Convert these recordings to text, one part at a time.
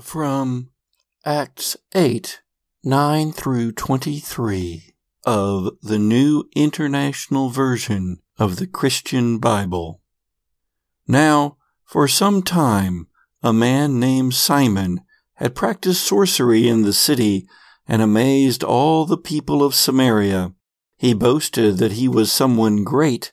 from Acts 8 9 through 23 of the New International Version of the Christian Bible. Now, for some time, a man named Simon had practiced sorcery in the city and amazed all the people of Samaria. He boasted that he was someone great,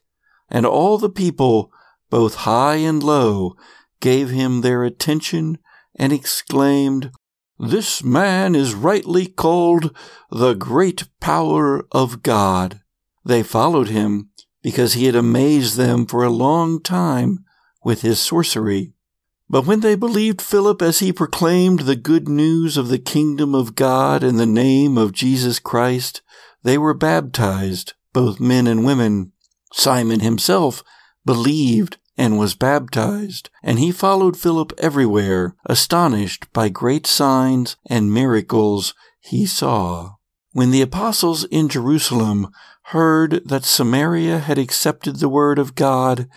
and all the people, both high and low, gave him their attention and exclaimed, This man is rightly called the great power of God. They followed him because he had amazed them for a long time with his sorcery. But when they believed Philip as he proclaimed the good news of the kingdom of God in the name of Jesus Christ, they were baptized, both men and women. Simon himself believed and was baptized, and he followed Philip everywhere, astonished by great signs and miracles he saw. When the apostles in Jerusalem heard that Samaria had accepted the word of God,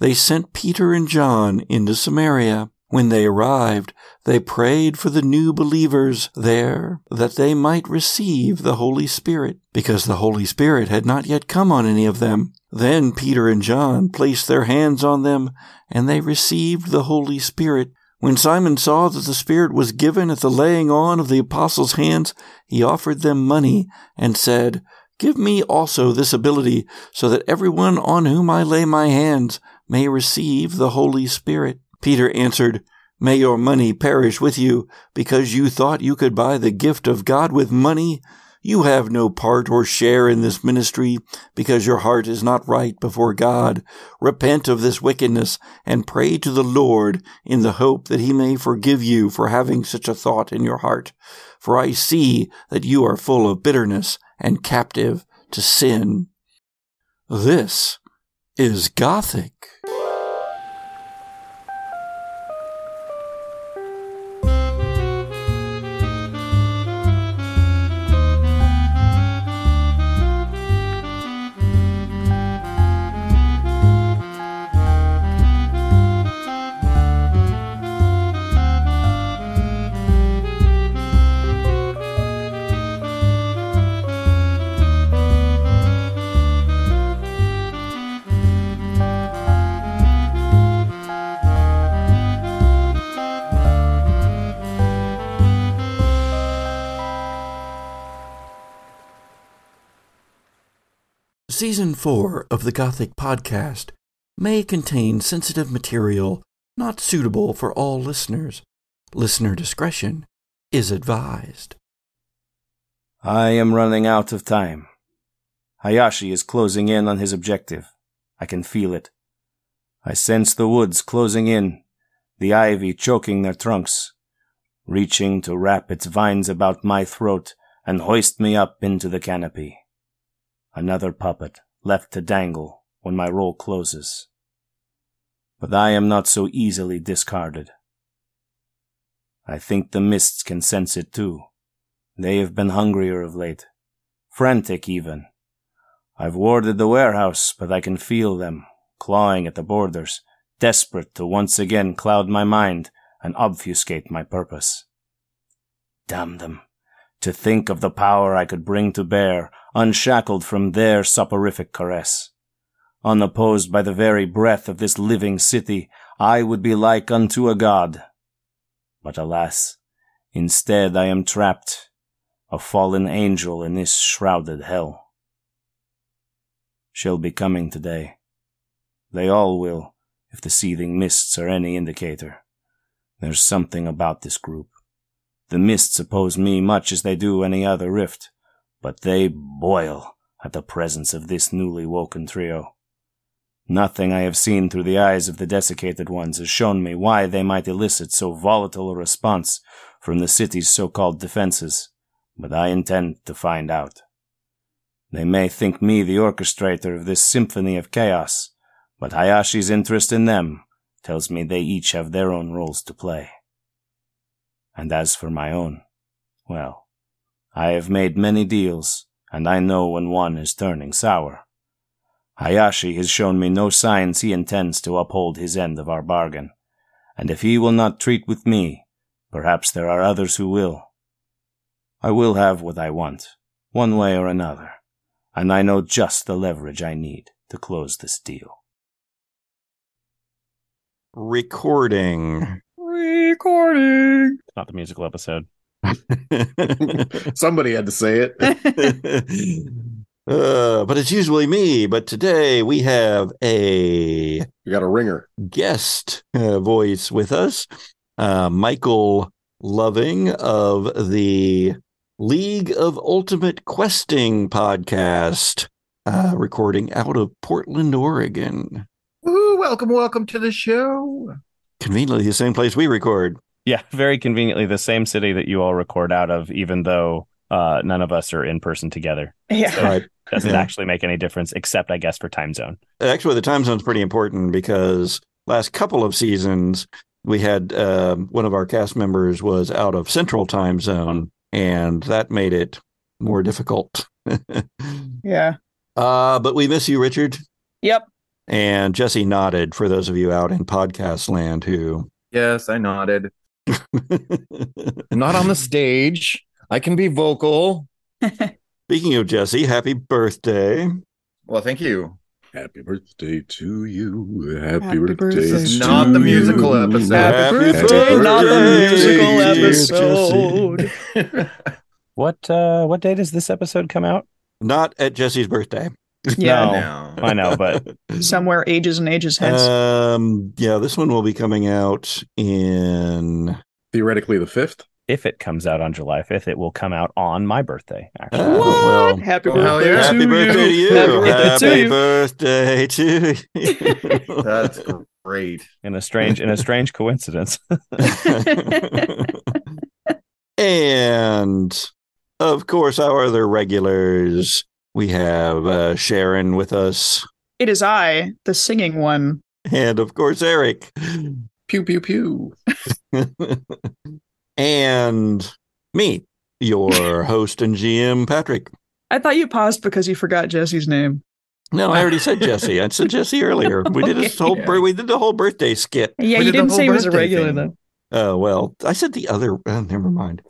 they sent Peter and John into Samaria. When they arrived, they prayed for the new believers there that they might receive the Holy Spirit, because the Holy Spirit had not yet come on any of them. Then Peter and John placed their hands on them, and they received the Holy Spirit. When Simon saw that the Spirit was given at the laying on of the apostles' hands, he offered them money and said, Give me also this ability, so that everyone on whom I lay my hands may receive the Holy Spirit. Peter answered, May your money perish with you, because you thought you could buy the gift of God with money. You have no part or share in this ministry, because your heart is not right before God. Repent of this wickedness, and pray to the Lord in the hope that he may forgive you for having such a thought in your heart. For I see that you are full of bitterness and captive to sin. This is Gothic. 4 of the Gothic Podcast may contain sensitive material not suitable for all listeners. Listener discretion is advised. I am running out of time. Hayashi is closing in on his objective. I can feel it. I sense the woods closing in, the ivy choking their trunks, reaching to wrap its vines about my throat and hoist me up into the canopy. Another puppet, left to dangle when my role closes. But I am not so easily discarded. I think the mists can sense it too. They have been hungrier of late. Frantic even. I've warded the warehouse, but I can feel them, clawing at the borders, desperate to once again cloud my mind and obfuscate my purpose. Damn them. To think of the power I could bring to bear, unshackled from their soporific caress. Unopposed by the very breath of this living city, I would be like unto a god. But alas, instead I am trapped, a fallen angel in this shrouded hell. She'll be coming today. They all will, if the seething mists are any indicator. There's something about this group. The mists oppose me much as they do any other rift, but they boil at the presence of this newly woken trio. Nothing I have seen through the eyes of the desiccated ones has shown me why they might elicit so volatile a response from the city's so-called defenses, but I intend to find out. They may think me the orchestrator of this symphony of chaos, but Hayashi's interest in them tells me they each have their own roles to play. And as for my own, well, I have made many deals, and I know when one is turning sour. Hayashi has shown me no signs he intends to uphold his end of our bargain, and if he will not treat with me, Perhaps there are others who will. I will have what I want, one way or another, and I know just the leverage I need to close this deal. Recording. Recording. Not the musical episode. Somebody had to say it. uh, but it's usually me. But today we have a We got a ringer. guest uh, voice with us, uh, Michael Loving of the League of Ultimate Questing podcast, uh, recording out of Portland, Oregon. Woo, welcome, welcome to the show. Conveniently, the same place we record. Yeah, very conveniently the same city that you all record out of, even though uh, none of us are in person together. Yeah. All right. Doesn't Yeah. actually make any difference, except I guess for time zone. Actually, the time zone's pretty important because last couple of seasons we had uh, one of our cast members was out of Central Time Zone, and that made it more difficult. Yeah. uh, but we miss you, Richard. Yep. And Jesse nodded for those of you out in podcast land who. Yes, I nodded. I'm not on the stage. I can be vocal. Speaking of Jesse, happy birthday. Well, thank you. Happy birthday to you. Happy, Happy birthday. birthday It's to not the you. musical episode. Happy birthday, not the musical episode. What uh, what day does this episode come out? Not at Jesse's birthday. Yeah. No. No. I know, but Somewhere ages and ages hence. Um, yeah, this one will be coming out in. Theoretically, the fifth. if it comes out on July 5th, it will come out on my birthday, actually. Oh, well, Happy Oh, birthday, yeah. to, happy birthday to you. Happy birthday to Happy you. birthday to you. That's great. In a strange in a strange coincidence. and of course, our other regulars. We have uh, Sharon with us, It is I, the singing one. and of course, Erik. Pew pew pew. and me, your host and GM, Patrick. I thought you paused because you forgot Jesse's name. No, I already said Jesse. I said Jesse earlier. We did this whole Yeah. we did the whole birthday skit. Yeah, We you did didn't say he was a regular thing. though. Oh well, I said the other. Uh, never mind.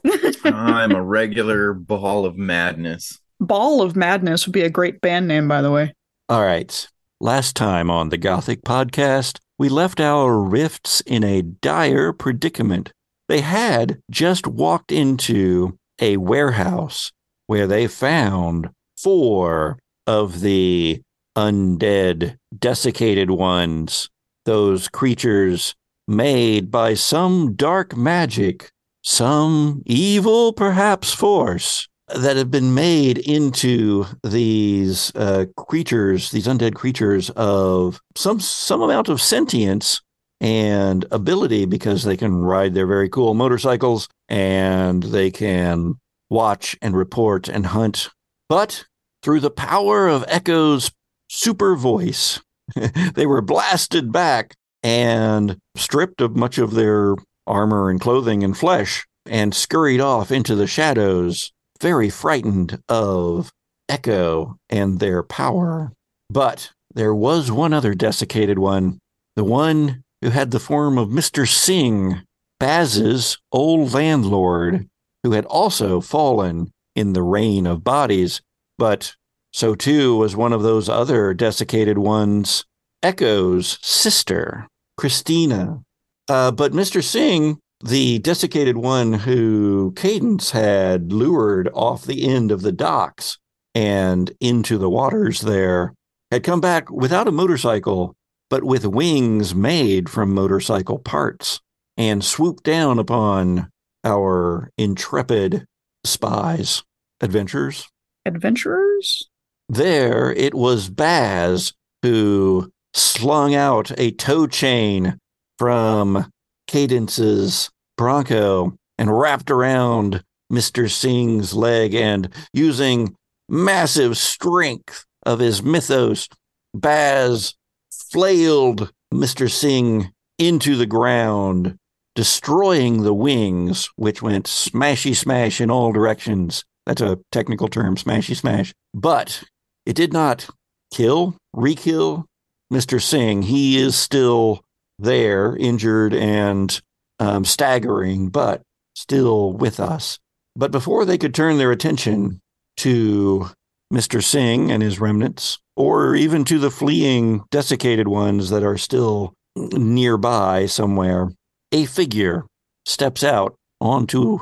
I'm a regular ball of madness. Ball of Madness would be a great band name, by the way. All right. Last time on the Gothic podcast, we left our rifts in a dire predicament. They had just walked into a warehouse where they found four of the undead, desiccated ones, those creatures made by some dark magic, some evil, perhaps, force that have been made into these uh, creatures, these undead creatures of some some amount of sentience and ability because they can ride their very cool motorcycles and they can watch and report and hunt. But through the power of Echo's super voice, they were blasted back and stripped of much of their armor and clothing and flesh and scurried off into the shadows very frightened of Echo and their power. But there was one other desiccated one, the one who had the form of Mr. Singh, Baz's old landlord, who had also fallen in the rain of bodies. But so too was one of those other desiccated ones, Echo's sister, Christina. Uh, but Mr. Singh the desiccated one who Cadence had lured off the end of the docks and into the waters there had come back without a motorcycle, but with wings made from motorcycle parts and swooped down upon our intrepid spies, adventurers. Adventurers? There it was Baz who slung out a tow chain from Cadence's Bronco and wrapped around Mr. Singh's leg and using massive strength of his mythos, Baz flailed Mr. Singh into the ground, destroying the wings, which went smashy smash in all directions. That's a technical term, smashy smash. But it did not kill, re-kill Mr. Singh. He is still there, injured and um, staggering, but still with us. But before they could turn their attention to Mr. Singh and his remnants, or even to the fleeing desiccated ones that are still nearby somewhere, a figure steps out onto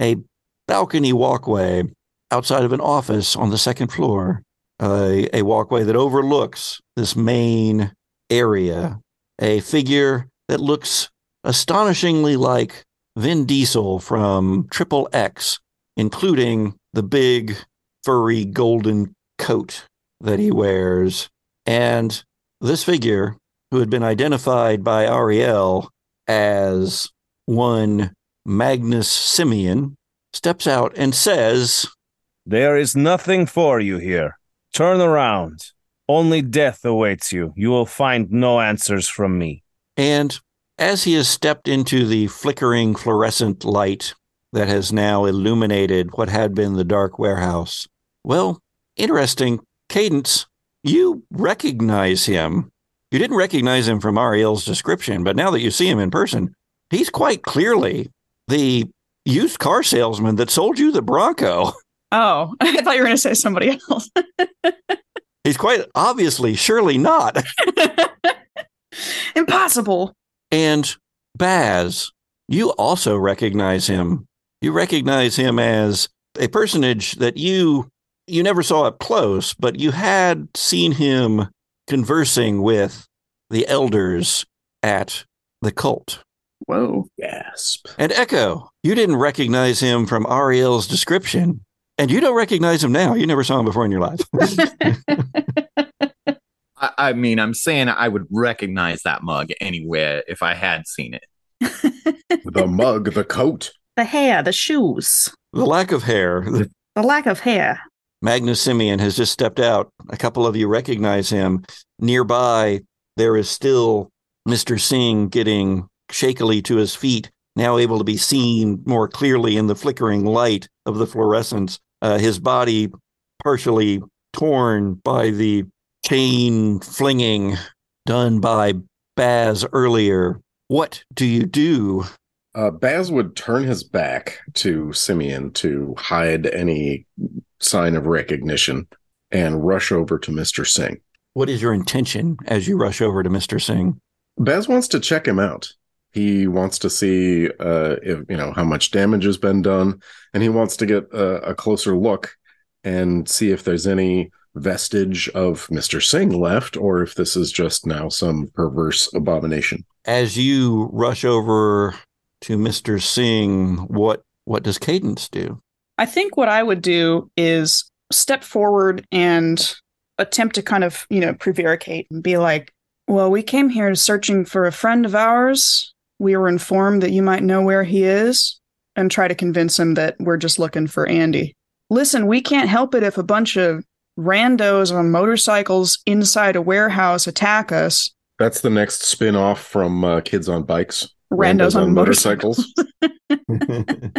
a balcony walkway outside of an office on the second floor, a a walkway that overlooks this main area, a figure that looks astonishingly like Vin Diesel from Triple X, including the big furry golden coat that he wears. And this figure, who had been identified by Ariel as one Magnus Simeon, steps out and says, There is nothing for you here. Turn around. Only death awaits you. You will find no answers from me. And as he has stepped into the flickering fluorescent light that has now illuminated what had been the dark warehouse, well, interesting. Cadence, you recognize him. You didn't recognize him from Ariel's description, but now that you see him in person, he's quite clearly the used car salesman that sold you the Bronco. Oh, I thought you were going to say somebody else. He's quite obviously, surely not. Impossible. And Baz, you also recognize him. You recognize him as a personage that you you never saw up close, but you had seen him conversing with the elders at the cult. Whoa. Gasp. And Echo, you didn't recognize him from Ariel's description, and you don't recognize him now. You never saw him before in your life. I, I mean, I'm saying I would recognize that mug anywhere if I had seen it. The mug, the coat. the hair, the shoes, the lack of hair. the lack of hair. Magnus Simeon has just stepped out. A couple of you recognize him. Nearby, there is still Mr. Singh getting shakily to his feet, now able to be seen more clearly in the flickering light of the fluorescence. Uh, his body partially torn by the chain flinging done by Baz earlier. What do you do? Uh, Baz would turn his back to Simeon to hide any sign of recognition and rush over to Mr. Singh. What is your intention as you rush over to Mr. Singh? Baz wants to check him out. He wants to see uh, if you know how much damage has been done, and he wants to get a, a closer look and see if there's any vestige of Mr. Singh left, or if this is just now some perverse abomination. As you rush over to Mr. Singh, what what does Cadence do? I think what I would do is step forward and attempt to kind of, you know, prevaricate and be like, well, we came here searching for a friend of ours. We were informed that you might know where he is and try to convince him that we're just looking for Andy. Listen, we can't help it if a bunch of randos on motorcycles inside a warehouse attack us. That's the next spin off from uh, Kids on Bikes. Randos, on, motorcycles.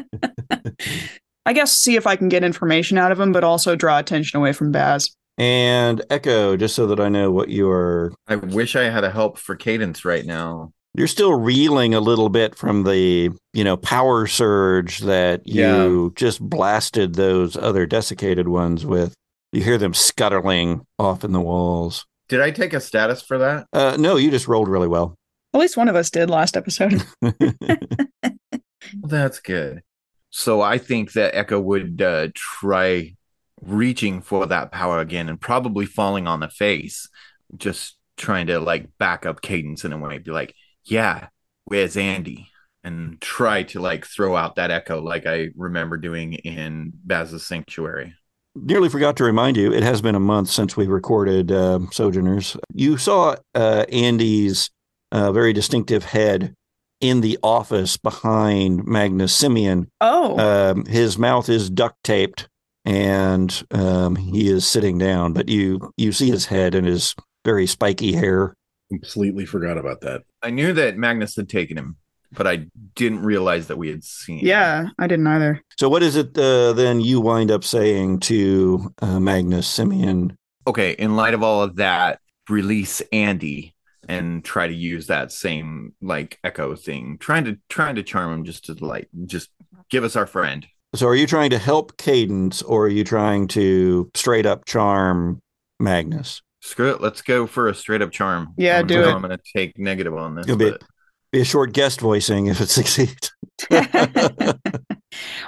I guess see if I can get information out of him, but also draw attention away from Baz. and Echo, just so that I know what you are. I wish I had a help for Cadence right now. You're still reeling a little bit from the, you know, power surge that you just blasted those other desiccated ones with. You hear them scuttling off in the walls. Did I take a status for that? Uh, no, you just rolled really well. At least one of us did last episode. That's good. So I think that Echo would uh, try reaching for that power again and probably falling on the face, just trying to like back up Cadence in a way, be like, yeah, where's Andy? And try to like throw out that echo like I remember doing in Baz's Sanctuary. Nearly forgot to remind you, it has been a month since we recorded uh, Sojourners. You saw uh, Andy's uh, very distinctive head in the office behind Magnus Simeon. oh, Um, his mouth is duct taped and um, he is sitting down, but you you see his head and his very spiky hair. Completely forgot about that. I knew that Magnus had taken him, but I didn't realize that we had seen. him. yeah, I didn't either. So, what is it uh, then you wind up saying to uh, Magnus Simeon? Okay. In light of all of that, release Andy. and try to use that same like echo thing, trying to trying to charm him just to like just give us our friend. So are you trying to help Cadence or are you trying to straight up charm Magnus? Screw it, let's go for a straight up charm. Yeah, I'm, do I'm gonna take negative on this. It'll be, but- be a short guest voicing if it succeeds.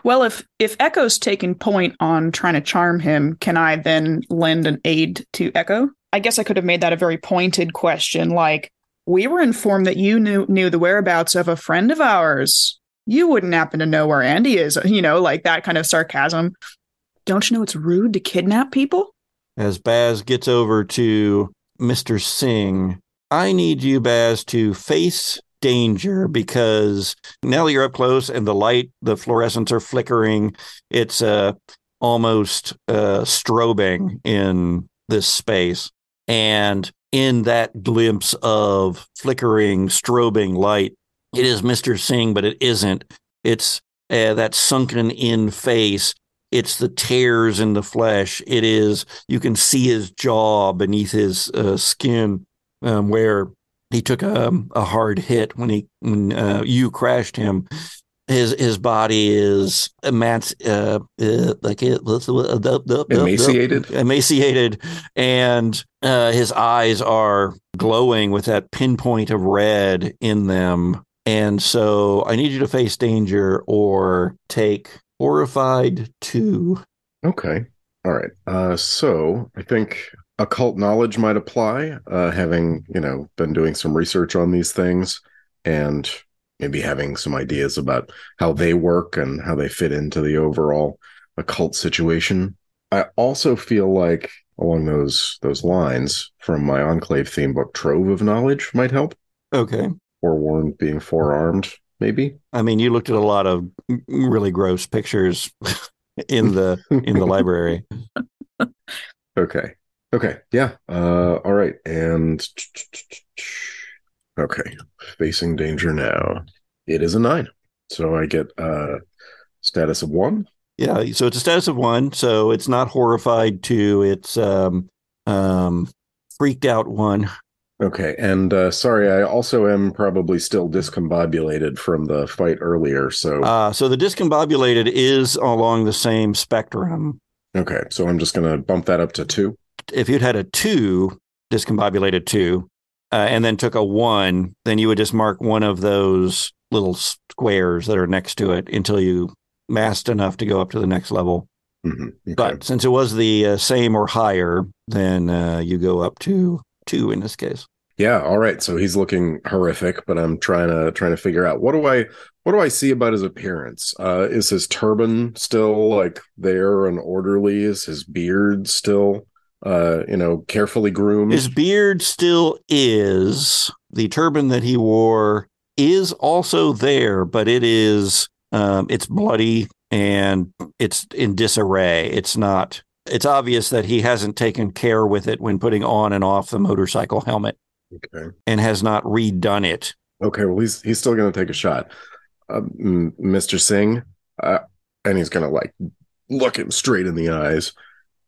well, if if Echo's taking point on trying to charm him, can I then lend an aid to Echo? I guess I could have made that a very pointed question, like we were informed that you knew knew the whereabouts of a friend of ours. You wouldn't happen to know where Andy is, you know, like that kind of sarcasm. Don't you know it's rude to kidnap people? As Baz gets over to Mr. Singh, I need you, Baz, to face danger because now you're up close and the light, the fluorescents are flickering, it's uh, almost uh, strobing in this space. And in that glimpse of flickering, strobing light, it is Mr. Singh, but it isn't. It's uh, that sunken in face. It's the tears in the flesh. It is, you can see his jaw beneath his uh, skin um, where he took a, a hard hit when he when uh, you crashed him. His his body is emanci- uh, uh, like it, Emaciated? emaciated, and uh, his eyes are glowing with that pinpoint of red in them. And so, I need you to face danger or take horrified two. Okay. All right. Uh, so I think occult knowledge might apply, uh, having, you know, been doing some research on these things and maybe having some ideas about how they work and how they fit into the overall occult situation. I also feel like along those those lines from my enclave theme book trove of knowledge might help Okay. forewarned being forearmed maybe I mean, you looked at a lot of really gross pictures in the in the library. Okay. Okay. Yeah. Uh all right. And okay. Facing danger now. It is a nine. So I get uh status of one. Yeah, so it's a status of one, so it's not horrified two, it's um um freaked out one. Okay. And uh sorry, I also am probably still discombobulated from the fight earlier. So Uh so the discombobulated is along the same spectrum. okay. So I'm just gonna bump that up to two. If you'd had a two, discombobulated two, uh, and then took a one, then you would just mark one of those little squares that are next to it until you massed enough to go up to the next level. Mhm, Okay. But since it was the uh, same or higher, then uh, you go up to two in this case. Yeah, all right. So he's looking horrific, but I'm trying to trying to figure out what do I what do I see about his appearance? Uh is his turban still like there and orderly? Is his beard still uh you know carefully groomed? His beard still is. The turban that he wore is also there, but it is um, it's bloody and it's in disarray. It's not. It's obvious that he hasn't taken care with it when putting on and off the motorcycle helmet okay. and has not redone it. Okay, well he's he's still going to take a shot. Uh, Mr. Singh uh, and he's going to like look him straight in the eyes.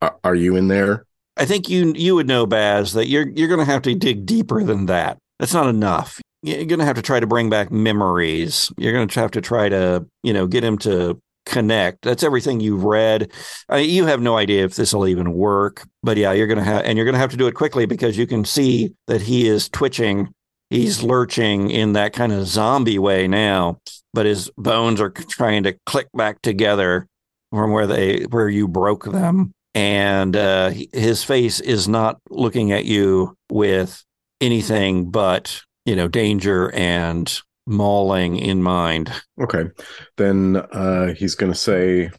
Uh, are you in there? I think you you would know, Baz, that you're you're going to have to dig deeper than that. That's not enough. You're going to have to try to bring back memories. You're going to have to try to you know get him to connect. That's everything you've read. Uh, you have no idea if this will even work, but yeah, you're going to have and you're going to have to do it quickly because you can see that he is twitching. He's lurching in that kind of zombie way now, but his bones are trying to click back together from where they where you broke them and uh, his face is not looking at you with anything but you know danger and mauling in mind. Okay. Then uh he's going to say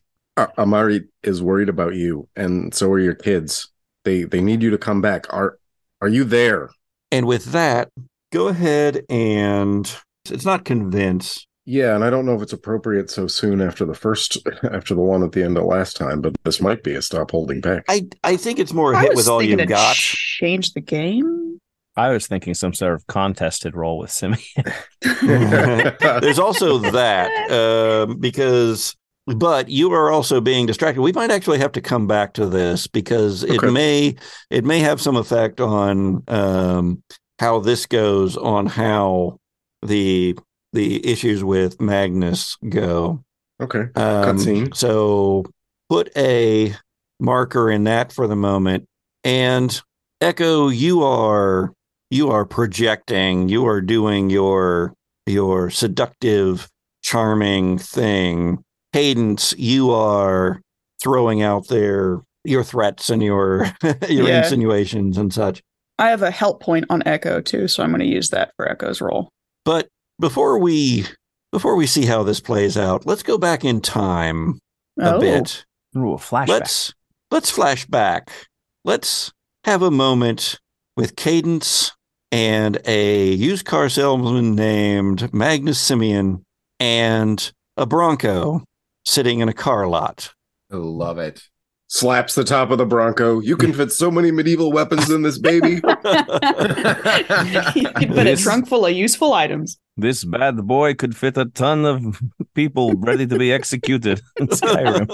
Amari is worried about you and so are your kids. They they need you to come back. Are are you there? And with that, go ahead and it's not convince. Yeah, and I don't know if it's appropriate so soon after the first after the one at the end of last time, but this might be a stop holding back. I I think it's more a I hit was with all thinking you've got. change the game. I was thinking some sort of contested roll with Simeon. There's also that um, because, but you are also being distracted. We might actually have to come back to this because it Okay. may it may have some effect on um, how this goes on how the the issues with Magnus go. Okay. Um, Cutscene. so put a marker in that for the moment. And Echo, you are you are projecting, you are doing your your seductive, charming thing. Cadence, you are throwing out there your threats and your your Yeah. insinuations and such. I have a help point on Echo too, so I'm going to use that for Echo's roll. But before we before we see how this plays out, let's go back in time a oh, bit. Ooh, a flashback. Let's let's flash back. Let's have a moment with Cadence and a used car salesman named Magnus Simeon and a Bronco sitting in a car lot. I love it. Slaps the top of the Bronco. You can fit so many medieval weapons in this baby. you could put a trunk full of useful items. This bad boy could fit a ton of people ready to be executed in Skyrim.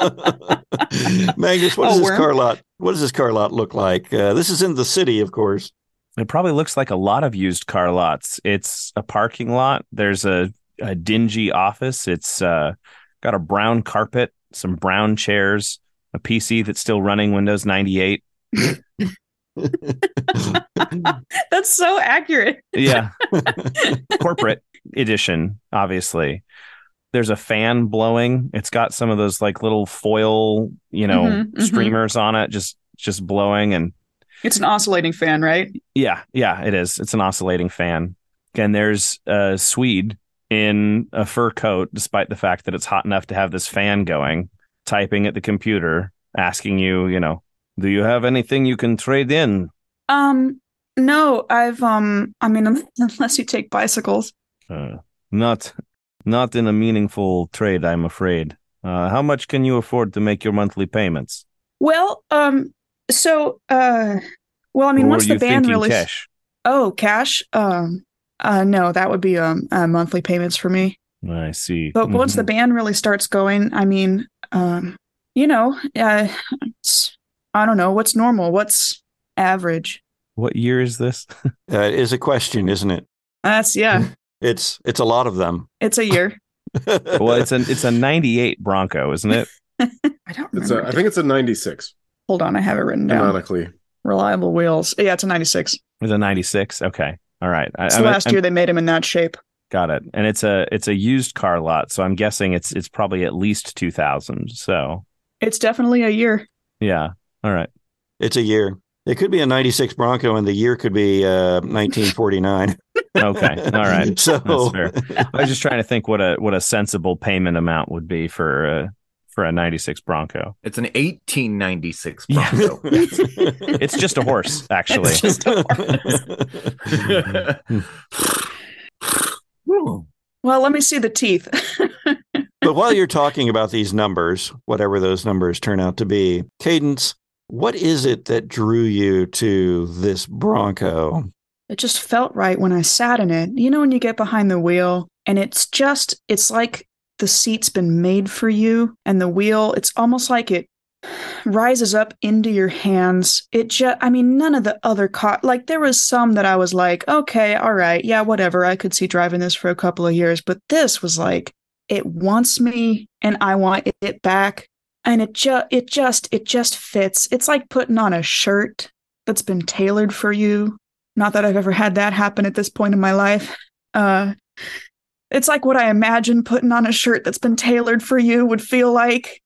Magnus, what does Oh, this worm? car lot? What does this car lot look like? Uh, this is in the city, of course. It probably looks like a lot of used car lots. It's a parking lot. There's a, a dingy office. It's uh, got a brown carpet, some brown chairs, a PC that's still running Windows 98. That's so accurate. Yeah. Corporate edition, obviously. There's a fan blowing. It's got some of those like little foil, you know, Mhm, mhm. streamers on it, just just blowing and It's an oscillating fan, right? Yeah, yeah, it is. It's an oscillating fan. And there's a Swede in a fur coat, despite the fact that it's hot enough to have this fan going, typing at the computer, asking you, you know, do you have anything you can trade in? Um, no, I've um, I mean, unless you take bicycles. Uh, not, not in a meaningful trade, I'm afraid. Uh, how much can you afford to make your monthly payments? Well, um, so uh, well, I mean, or once the you band really, cash? oh, cash, um, uh, no, that would be um, uh, monthly payments for me. I see. But once Mhm. the band really starts going, I mean, um, you know, uh, it's, I don't know what's normal, what's average. what year is this? Uh, it is a question, isn't it? That's yeah, It's it's a lot of them. it's a year. well, it's an it's a '98 Bronco, isn't it? I don't It's a, I think it's a 96 Hold on, I have it written down. canonically. Reliable wheels. Yeah, it's a '96. It's a '96. Okay, all right. I, It's I'm- the last I'm- year they made him in that shape. Got it. And it's a it's a used car lot, so I'm guessing it's it's probably at least two thousand. So It's definitely a year. yeah. All right. It's a year. It could be a 96 Bronco and the year could be uh, 1949. Okay. All right. so That's fair. I was just trying to think what a what a sensible payment amount would be for uh, for a '96 Bronco. It's an 1896 Yeah. Bronco. It's just a horse, actually. It's just a Well, let me see the teeth. but while you're talking about these numbers, whatever those numbers turn out to be, Cadence, what is it that drew you to this Bronco? it just felt right when I sat in it. You know, when you get behind the wheel and it's just, it's like the seat's been made for you and the wheel, it's almost like it rises up into your hands. It just, I mean, none of the other car, like there was some that I was like, okay, all right, yeah, whatever. I could see driving this for a couple of years, but this was like, it wants me and I want it back. And it just, it just, it just fits. It's like putting on a shirt that's been tailored for you. Not that I've ever had that happen at this point in my life. Uh, it's like what I imagine putting on a shirt that's been tailored for you would feel like.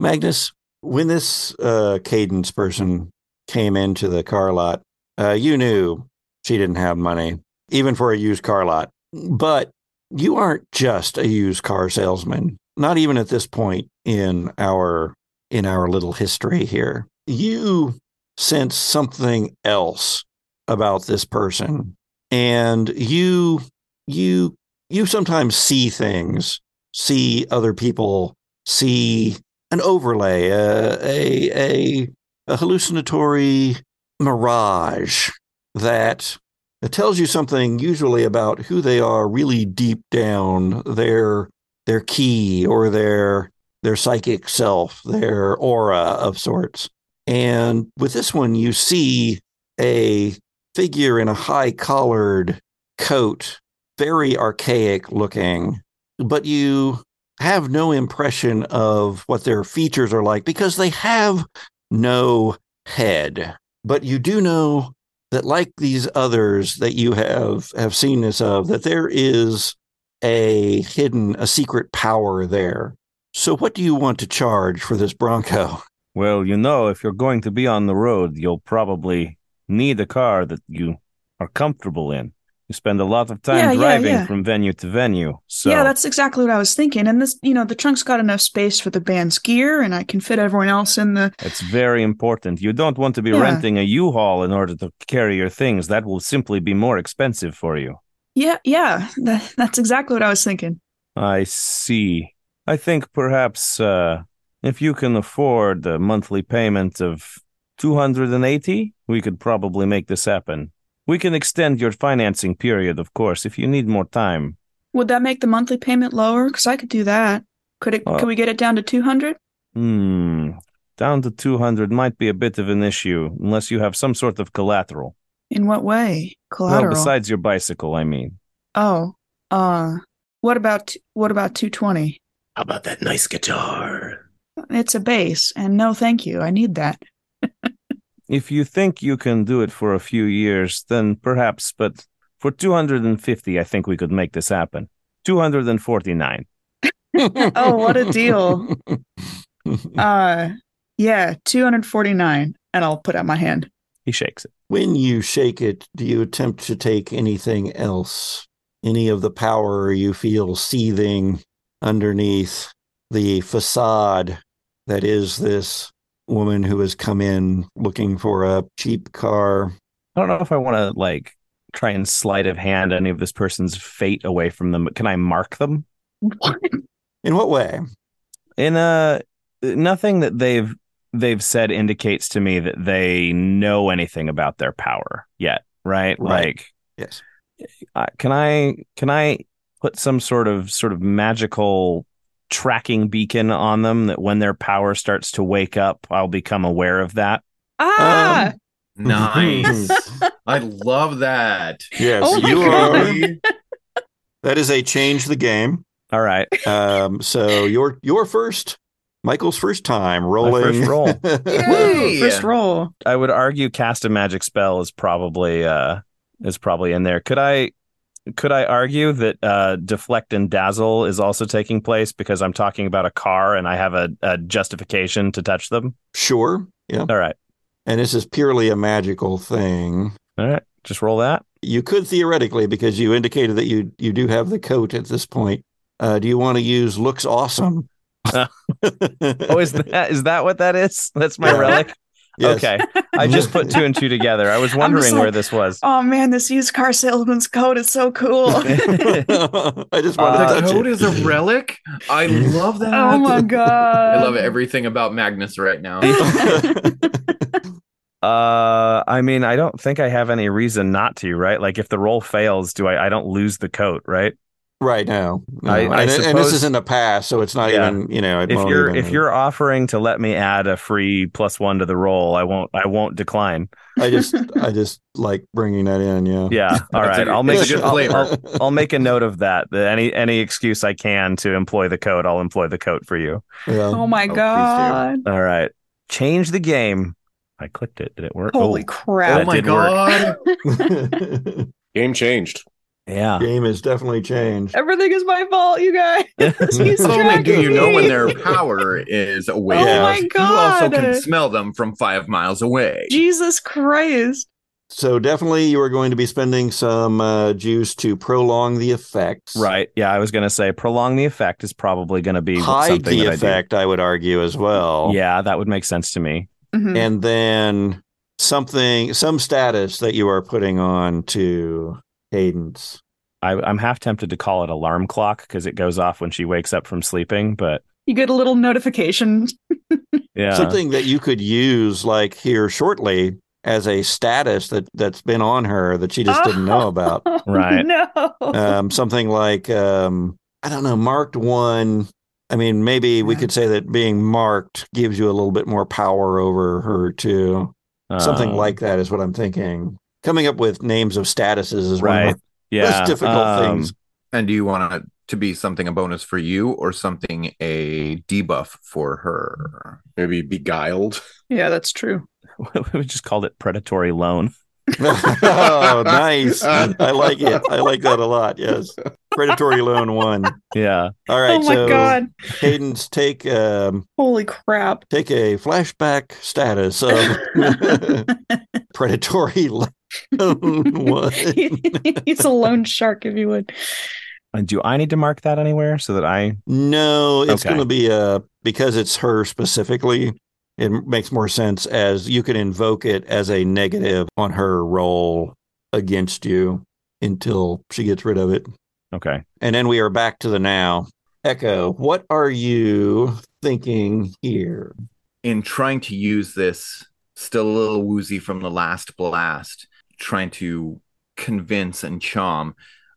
Magnus, when this uh, Cadence person came into the car lot, uh, you knew she didn't have money, even for a used car lot. But you aren't just a used car salesman, not even at this point in our in our little history here. You sense something else about this person, and you you you sometimes see things, see other people, see an overlay, a, a, a, a hallucinatory mirage that it tells you something usually about who they are really deep down, their their key or their their psychic self, their aura of sorts. And with this one, you see a figure in a high collared coat, very archaic looking, but you have no impression of what their features are like because they have no head. But you do know that, like these others that you have have seen this of, that there is a hidden, a secret power there. So, what do you want to charge for this Bronco? Well, you know, if you're going to be on the road, you'll probably need a car that you are comfortable in. You spend a lot of time Yeah, yeah, driving yeah. from venue to venue. So Yeah, that's exactly what I was thinking. And this, you know, the trunk's got enough space for the band's gear, and I can fit everyone else in the. it's very important. You don't want to be Yeah. renting a U-Haul in order to carry your things. That will simply be more expensive for you. Yeah, yeah, that, that's exactly what I was thinking. I see. I think perhaps uh, if you can afford the monthly payment of 280, we could probably make this happen. We can extend your financing period, of course, if you need more time. Would that make the monthly payment lower? Because I could do that. Could it? Uh, could we get it down to two hundred? Hmm. Down to 200 might be a bit of an issue unless you have some sort of collateral. In what way? Collateral. Well, besides your bicycle, I mean. oh, uh, what about what about two twenty? How about that nice guitar? It's a bass, and no, thank you. I need that. If you think you can do it for a few years, then perhaps, but for 250, I think we could make this happen. 249. Oh, what a deal. Uh, yeah, two hundred forty nine, and I'll put out my hand. He shakes it. when you shake it, do you attempt to take anything else? Any of the power you feel seething underneath the facade that is this woman who has come in looking for a cheap car? I don't know if I want to like try and sleight of hand any of this person's fate away from them, but can I mark them? In what way? In a nothing that they've they've said indicates to me that they know anything about their power yet, right? Right. Like Yes. uh, can I can I put some sort of sort of magical tracking beacon on them that when their power starts to wake up, I'll become aware of that? Ah, Um, Nice. I love that. yes, Oh you God. are. That is a change the game. All right. Um, so your your first, Michael's first time rolling. first roll. Yay. first roll. I would argue cast a magic spell is probably uh is probably in there. Could I could I argue that uh deflect and dazzle is also taking place because I'm talking about a car and I have a, a justification to touch them? sure. Yeah. All right. And this is purely a magical thing. All right. Just roll that. You could theoretically, because you indicated that you you do have the coat at this point. Uh, do you want to use looks awesome? Uh, Oh, is that is that what that is? That's my Yeah. relic. Yes. Okay. I just put two and two together. I was wondering like- where this was. Oh man, this used car salesman's coat is so cool. I just wanted Uh, to the touch code it. is a relic. I love that. oh my god. I love everything about Magnus right now. Uh, I mean, I don't think I have any reason not to, right? Like, if the roll fails, do I? I don't lose the coat, right? Right now. No. I- I and, and this is in the past, so it's not Yeah. even you know. If you're even- if you're offering to let me add a free plus one to the roll, I won't I won't decline. I just I just like bringing that in. Yeah. Yeah, all That's a right. good- I'll make it's a good I'll. I'll, I'll make a note of that. That any any excuse I can to employ the code, I'll employ the code for you. Yeah. oh my Oh, god. All right. Change the game. I clicked it. Did it work? Holy Oh, crap. oh my god. Game changed. Yeah. Game has definitely changed. Everything is my fault, you guys. He's Not only do tracking you know when their power is awake, Oh my God. you also can smell them from five miles away. Jesus Christ. So definitely, you are going to be spending some uh, juice to prolong the effect. Right. Yeah, I was going to say prolong the effect is probably going to be Hide something the that I effect, I, would argue as well. Yeah, that would make sense to me. Mhm. And then something, some status that you are putting on to Cadence. I, I'm half tempted to call it alarm clock because it goes off when she wakes up from sleeping. But You get a little notification. yeah, Something that you could use like here shortly as a status that that's been on her that she just didn't know about. Right. No. um, something like um, I don't know, marked one. I mean, maybe we Yeah. could say that being marked gives you a little bit more power over her too. Something Um, like that is what I'm thinking. Coming up with names of statuses is one of the Yeah. most difficult um, things. And do you want it to be something a bonus for you or something a debuff for her? Maybe beguiled. Yeah, that's true. we just called it predatory loan. oh, nice. I like it. I like that a lot. Yes. Predatory loan one. Yeah. All right. oh my so god. Cadence, take um Holy crap. take a flashback status of predatory loan one. He's a lone shark, if you would. And do I need to mark that anywhere so that I? No, it's Okay. going to be uh because it's her specifically. It makes more sense as you can invoke it as a negative on her roll against you until she gets rid of it. Okay. And then we are back to the now. Echo, what are you thinking here? In trying to use this, still a little woozy from the last blast, trying to convince and charm.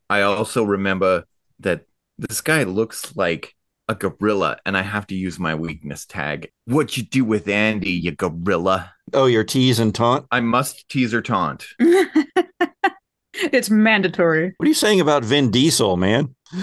I also remember that this guy looks like a gorilla, and I have to use my weakness tag. What you do with Andy, you gorilla? Oh, your tease and taunt. I must tease or taunt. it's mandatory. What are you saying about Vin Diesel, man?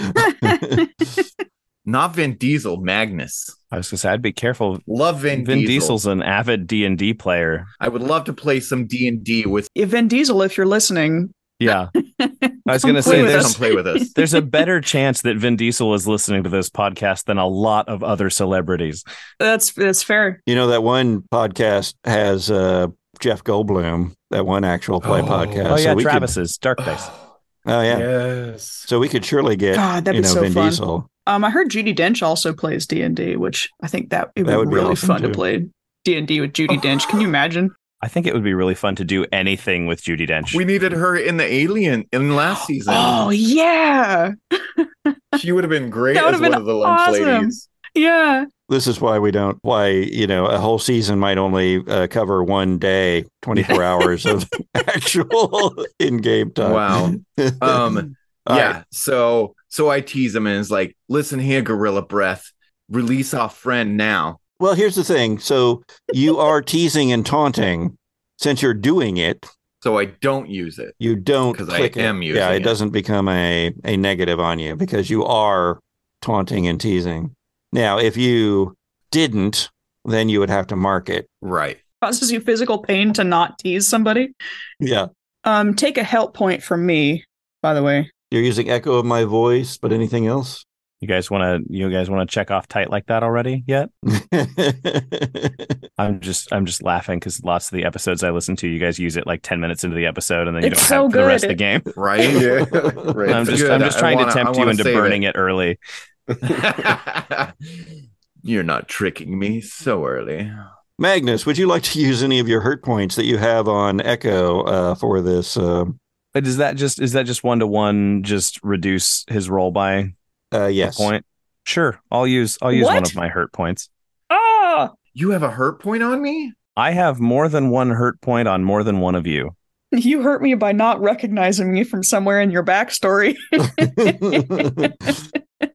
Not Vin Diesel, Magnus. I was gonna say I'd be careful. Love Vin, Vin, Diesel. Diesel's an avid D and D player. I would love to play some D and D with. If Vin Diesel, if you're listening, Yeah. I was gonna say with Come there's play with us. there's a better chance that Vin Diesel is listening to this podcast than a lot of other celebrities. that's that's fair. You know that one podcast has uh, Jeff Goldblum, that one actual play Oh. podcast. oh yeah, we could- Travis's Dark Face. oh yeah. Yes. So we could surely get God, that'd you be know so Vin fun. Diesel. Um, I heard Judi Dench also plays D and D, which I think that it would, That would be be really awesome, fun too. to play D and D with Judi Dench. Can you imagine? I think it would be really fun to do anything with Judi Dench. We needed her in the Alien in last season. Oh yeah, She would have been great That would as have one been of the lunch awesome. ladies. yeah. This is why we don't. Why you know a whole season might only uh, cover one day, twenty four hours of actual in game time. Wow. Um, All yeah. right. So so I tease him and it's like, listen here, Gorilla Breath, release our friend now. Well, here's the thing. So you are teasing and taunting. Since you're doing it, So I don't use it. you don't 'Cause I click it. am using Yeah, it, it. doesn't become a a negative on you because you are taunting and teasing. Now, if you didn't, then you would have to mark it. Right. Causes you physical pain to not tease somebody. Yeah. Um, take a help point from me. By the way, You're using echo of my voice, but anything else? You guys want to you guys want to check off tight like that already yet? I'm just I'm just laughing because lots of the episodes I listen to, you guys use it like ten minutes into the episode, and then you It's don't so have it for the rest of the game. Right. yeah. Right. I'm just good. I'm just trying wanna- to tempt you into save burning it. early. You're not tricking me so early. Magnus, would you like to use any of your hurt points that you have on Echo uh, for this? Uh, But is that just is that just one to one? Just reduce his roll by uh, a yes. point? Sure, I'll use I'll use one of my hurt points. ah, You have a hurt point on me? I have more than one hurt point on more than one of you. you hurt me by not recognizing me from somewhere in your backstory.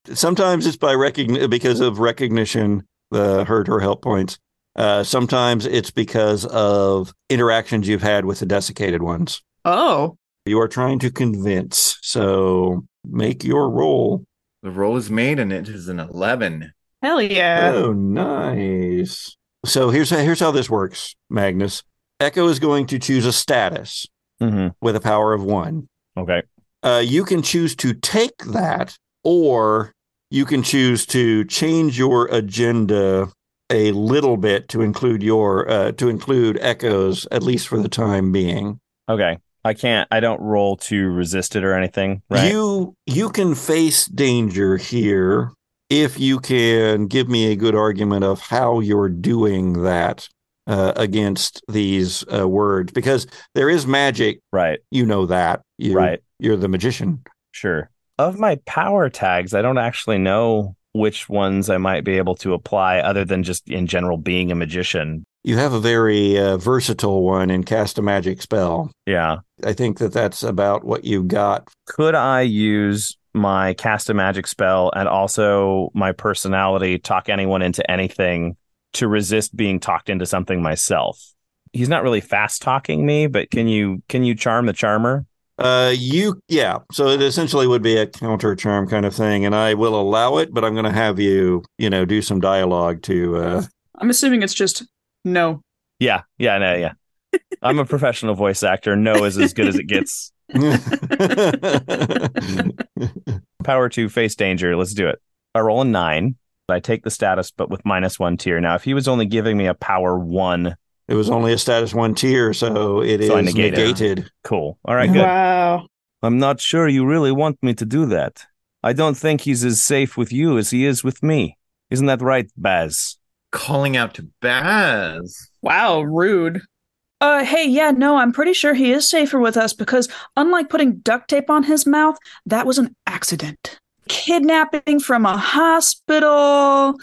sometimes it's by recogni- because of recognition, the hurt or help points. Uh, sometimes it's because of interactions you've had with the desiccated ones. oh, You are trying to convince. So make your roll. The roll is made and it is an 11. hell yeah! Oh, nice. So here's here's how this works, Magnus. Echo is going to choose a status Mm-hmm. with a power of one. Okay. Uh, you can choose to take that, or you can choose to change your agenda a little bit to include your uh, to include echoes at least for the time being. Okay. I can't. I don't roll to resist it or anything. Right. You you can face danger here if you can give me a good argument of how you're doing that uh, against these uh, words because there is magic. right. You know that. You, Right. You're the magician. Sure. Of my power tags, I don't actually know which ones I might be able to apply other than just in general being a magician. You have a very uh, versatile one and cast a magic spell. Yeah. I think that that's about what you've got. Could I use my cast a magic spell and also my personality talk anyone into anything to resist being talked into something myself? He's not really fast talking me, but can you can you charm the charmer? Uh, you, yeah. So it essentially would be a counter charm kind of thing, and I will allow it, but I'm going to have you, you know, do some dialogue to. uh I'm assuming it's just no. Yeah, yeah, no, yeah. I'm a professional voice actor. No is as good as it gets. Power to face danger. Let's do it. I roll a nine. I take the status, but with minus one tier. Now, if he was only giving me a power one, it was only a status one tier, so it is So I negate it. negated. cool. All right, good. Wow. I'm not sure you really want me to do that. I don't think he's as safe with you as he is with me. Isn't that right, Baz? Calling out to Baz. Wow, rude. Uh, hey, yeah, no, I'm pretty sure he is safer with us because unlike putting duct tape on his mouth, that was an accident. Kidnapping from a hospital,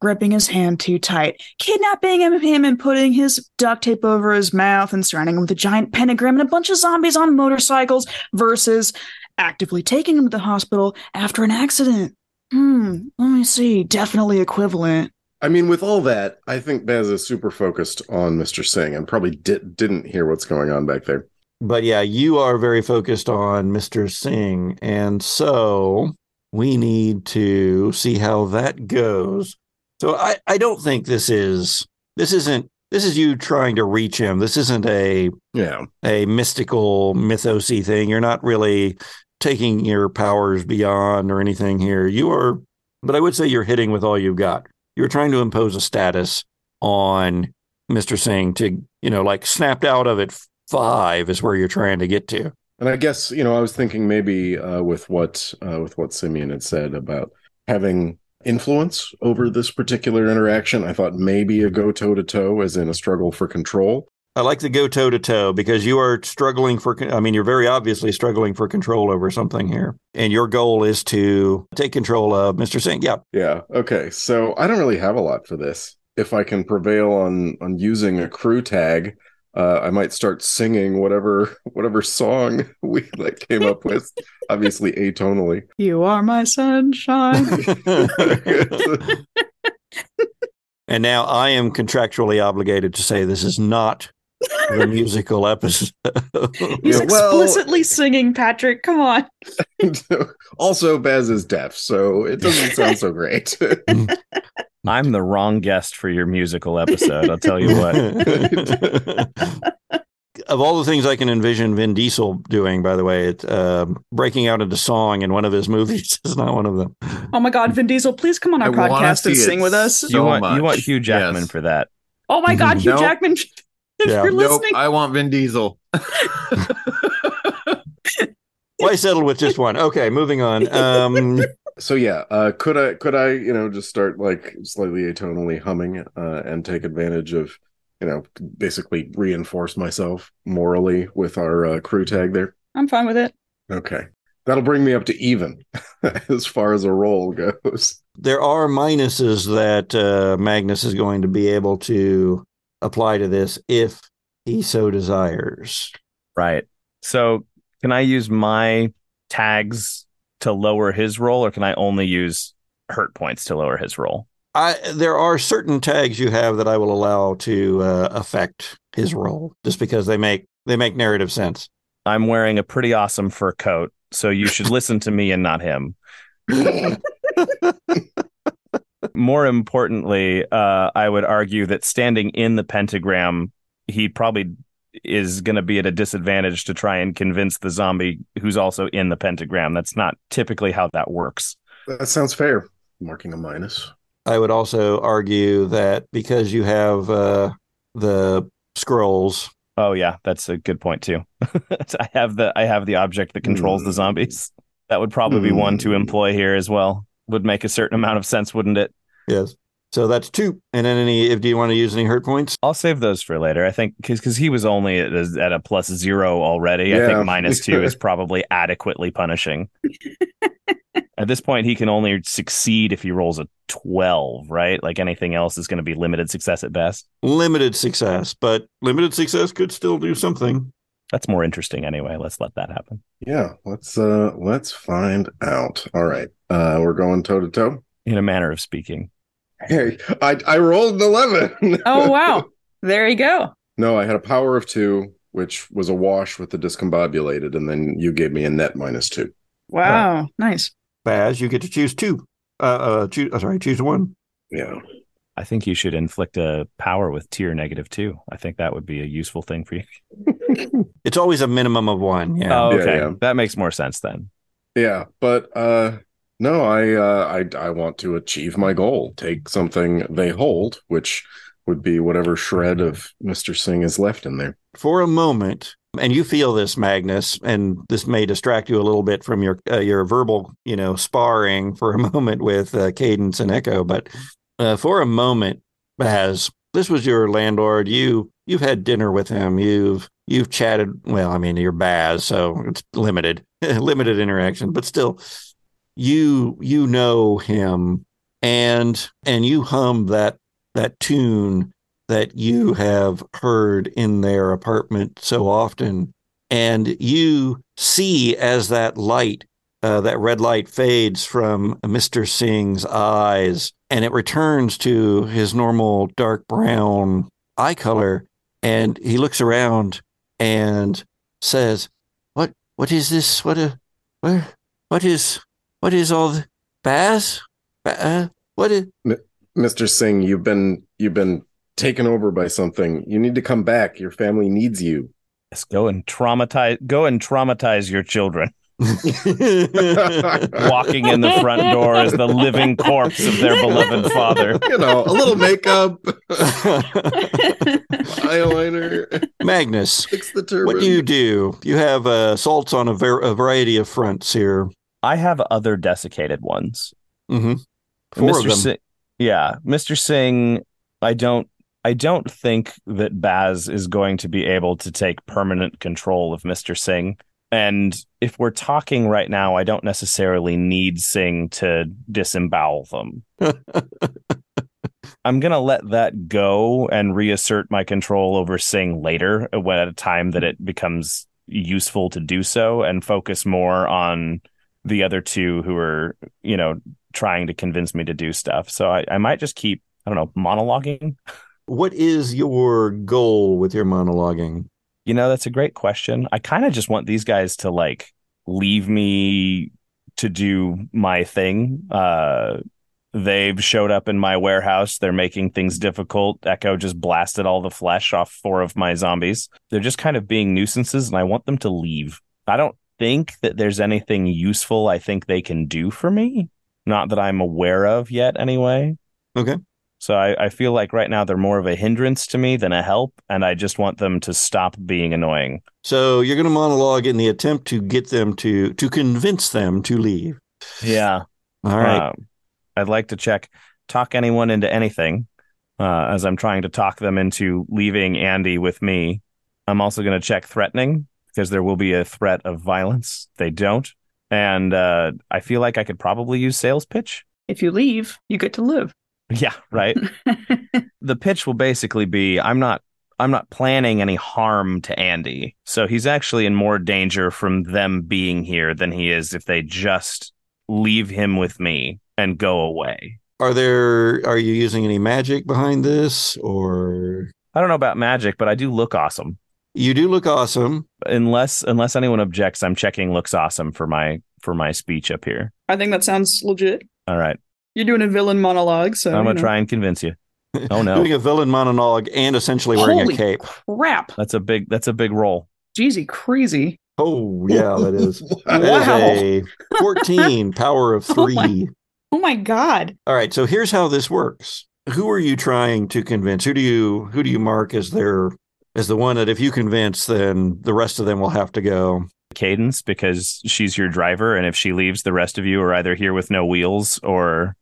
gripping his hand too tight, kidnapping him, him and putting his duct tape over his mouth and surrounding him with a giant pentagram and a bunch of zombies on motorcycles versus actively taking him to the hospital after an accident. Hmm, let me see. Definitely equivalent. I mean, with all that, I think Baz is super focused on Mr. Singh and probably di- didn't hear what's going on back there. But yeah, you are very focused on Mr. Singh. And so we need to see how that goes. So I, I don't think this is this isn't this is you trying to reach him. This isn't a Yeah. a mystical mythosy thing. You're not really taking your powers beyond or anything here. You are but I would say you're hitting with all you've got. You're trying to impose a status on Mr. Singh to, you know, like snapped out of it five is where you're trying to get to. And I guess you know I was thinking maybe uh, with what uh, with what Simeon had said about having influence over this particular interaction, I thought maybe a go toe to toe, as in a struggle for control. I like to go toe to toe because you are struggling for, I mean, you're very obviously struggling for control over something here. And your goal is to take control of Mr. Singh. Yeah. Yeah. Okay. So I don't really have a lot for this. If I can prevail on on using a crew tag, uh, I might start singing whatever whatever song we like came up with. Obviously atonally. You are my sunshine. and now I am contractually obligated to say this is not the musical episode. He's Yeah, well- explicitly singing, Patrick. Come on. also, Baz is deaf, so it doesn't sound so great. I'm the wrong guest for your musical episode. I'll tell you what. of all the things I can envision Vin Diesel doing, by the way, it, um, breaking out into song in one of his movies is not one of them. Oh my God, Vin Diesel, please come on our I podcast and sing with us. so you want you want Hugh Jackman Yes. for that. Oh my God, Hugh Nope. Jackman. If Yeah. you're Nope, I want Vin Diesel. Why settle with just one? Okay, moving on. Um, so yeah, uh, could I could I you know just start like slightly atonally humming uh, and take advantage of you know basically reinforce myself morally with our uh, crew tag there? I'm fine with it. Okay, that'll bring me up to even as far as a roll goes. there are minuses that uh, Magnus is going to be able to apply to this if he so desires. Right. So can I use my tags to lower his roll, or can I only use hurt points to lower his roll? I there are certain tags you have that I will allow to uh, affect his role, just because they make they make narrative sense. I'm wearing a pretty awesome fur coat, so you should listen to me and not him. More importantly, uh, I would argue that standing in the pentagram, he probably is going to be at a disadvantage to try and convince the zombie who's also in the pentagram. That's not typically how that works. That sounds fair. Marking a minus. I would also argue that because you have uh, the scrolls, Oh yeah, that's a good point too. I have the I have the object that controls the Hmm. zombies. That would probably be one to Hmm. employ here as well. Would make a certain amount of sense, wouldn't it? yes. So that's two. And then any, if do you want to use any hurt points? I'll save those for later. I think because he was only at a, at a plus zero already. Yeah. I think minus two is probably adequately punishing. at this point, he can only succeed if he rolls a twelve, right? Like anything else is going to be limited success at best. Limited success, but limited success could still do something. That's more interesting anyway. Let's let that happen. Yeah, let's uh let's find out. All right. Uh we're going toe to toe. In a manner of speaking. Hey, I I rolled an eleven. Oh wow, there you go. No, I had a power of two, which was a wash with the discombobulated, and then you gave me a net minus two. Wow, nice. Baz, you get to choose two. Uh, uh choose. Uh, sorry, choose one. Yeah. I think you should inflict a power with tier negative two. I think that would be a useful thing for you. It's always a minimum of one. Yeah. Oh, Yeah, okay. yeah. That makes more sense then. Yeah, but uh no, I uh I I want to achieve my goal. Take something they hold, which would be whatever shred of Mr. Singh is left in there. For a moment, and you feel this, Magnus, and this may distract you a little bit from your uh, your verbal, you know, sparring for a moment with uh, Cadence and Echo, but uh, for a moment, Baz, this was your landlord. You you've had dinner with him. You've you've chatted. Well, I mean, you're Baz, so it's limited limited interaction, but still, you you know him, and and you hum that that tune that you have heard in their apartment so often, and you see as that light, uh, that red light fades from Mister Singh's eyes, and it returns to his normal dark brown eye color, and he looks around and says, "What? What is this? What a, where? What is? What is all the Baz? Ba- uh, what is?" Mr. Singh, you've been you've been taken over by something. You need to come back. Your family needs you. Yes, go and traumatize. Go and traumatize your children. Walking in the front door as the living corpse of their beloved father. You know, a little makeup, eyeliner, Magnus, fix the turban. what do you do? You have uh, assaults on a, ver- a variety of fronts here. I have other desiccated ones. hmm Four Mr. of them. Singh, yeah, Mr. Singh. I don't. I don't think that Baz is going to be able to take permanent control of Mr. Singh. And if we're talking right now, I don't necessarily need Singh to disembowel them. I'm gonna let that go and reassert my control over Singh later, uh, when at a time that it becomes useful to do so, and focus more on the other two who are, you know, trying to convince me to do stuff. So I, I might just keep, I don't know, monologuing. What is your goal with your monologuing? You know, that's a great question. I kind of just want these guys to like leave me to do my thing. Uh they've showed up in my warehouse. They're making things difficult. Echo just blasted all the flesh off four of my zombies. They're just kind of being nuisances and I want them to leave. I don't think that there's anything useful I think they can do for me. Not that I'm aware of yet anyway. Okay. So I, I feel like right now they're more of a hindrance to me than a help, and I just want them to stop being annoying. So you're going to monologue in the attempt to get them to to convince them to leave. Yeah. All right. Um, I'd like to check talk anyone into anything uh, as I'm trying to talk them into leaving Andy with me. I'm also going to check threatening because there will be a threat of violence. They don't. And uh, I feel like I could probably use sales pitch. if you leave, you get to live. Yeah, right. the pitch will basically be I'm not I'm not planning any harm to Andy. So he's actually in more danger from them being here than he is if they just leave him with me and go away. Are there are you using any magic behind this or I don't know about magic, but I do look awesome. you do look awesome. Unless unless anyone objects, I'm checking looks awesome for my for my speech up here. I think that sounds legit. All right. You're doing a villain monologue, so I'm gonna know. try and convince you. Oh no. Doing a villain monologue and essentially wearing Holy a cape. crap. That's a big that's a big roll. Jeezy crazy. Oh yeah, that is. That is Wow. a 14 power of Oh my- 3. Oh my god. All right, so here's how this works. Who are you trying to convince? Who do you who do you mark as their as the one that if you convince, then the rest of them will have to go? Cadence because she's your driver, and if she leaves, the rest of you are either here with no wheels or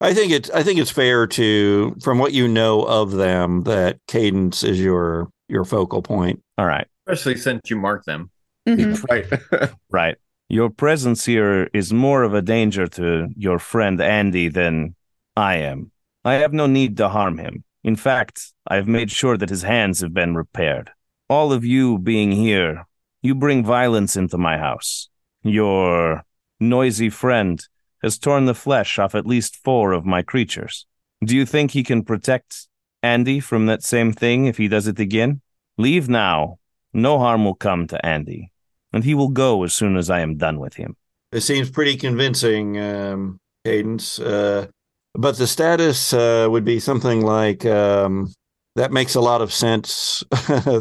I think it's I think it's fair to from what you know of them that Cadence is your your focal point. all right. Especially since you mark them. Mhm. right. Right. Your presence here is more of a danger to your friend Andy than I am. I have no need to harm him. In fact, I have made sure that his hands have been repaired. All of you being here, you bring violence into my house. Your noisy friend has torn the flesh off at least four of my creatures. Do you think he can protect Andy from that same thing if he does it again. Leave now. No harm will come to Andy, and he will go as soon as I am done with him. It seems pretty convincing, um, Cadence. Uh, but the status uh, would be something like um, that makes a lot of sense.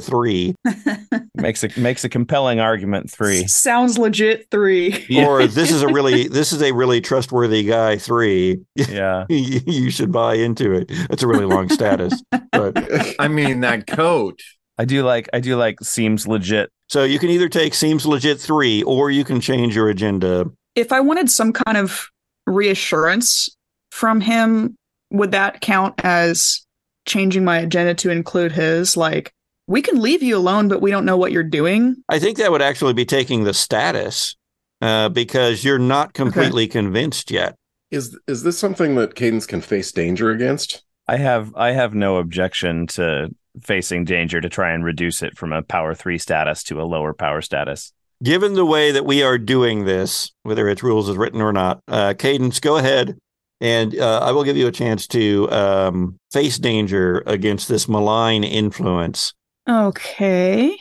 three, Makes a makes a compelling argument. Three. Sounds legit. Three. Yeah. or this is a really this is a really trustworthy guy. Three, Yeah. you you should buy into it. That's a really long status, but I mean, that coat. I do like I do like seems legit. so you can either take seems legit three, or you can change your agenda. If I wanted some kind of reassurance from him, would that count as changing my agenda to include his? Like, we can leave you alone, but we don't know what you're doing. I think that would actually be taking the status uh, because you're not completely convinced yet. Is is this something that Cadence can face danger against? I have I have no objection to facing danger to try and reduce it from a power three status to a lower power status. Given the way that we are doing this, whether it's rules is written or not, uh, Cadence, go ahead and uh, I will give you a chance to um, face danger against this malign influence. Okay.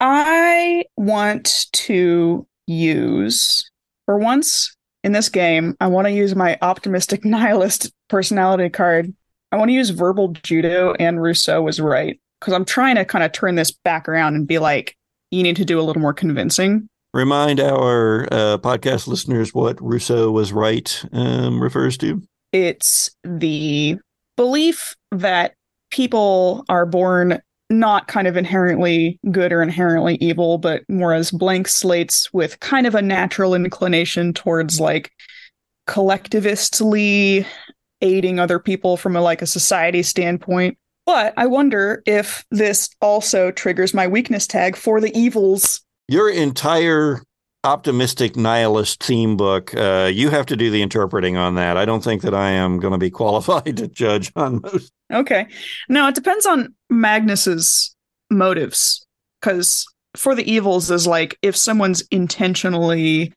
I want to use, for once in this game, I want to use my optimistic nihilist personality card. I want to use verbal judo, and Rousseau was right. Because I'm trying to kind of turn this back around and be like, you need to do a little more convincing. Remind our uh, podcast listeners what Rousseau was right um, refers to. It's the belief that people are born not kind of inherently good or inherently evil, but more as blank slates with kind of a natural inclination towards like collectivistly aiding other people from a like a society standpoint. But I wonder if this also triggers my weakness tag for the evils. Your entire optimistic nihilist theme book, uh, you have to do the interpreting on that. I don't think that I am going to be qualified to judge on most. Okay. Now it depends on Magnus's motives. Because for the evils is like if someone's intentionally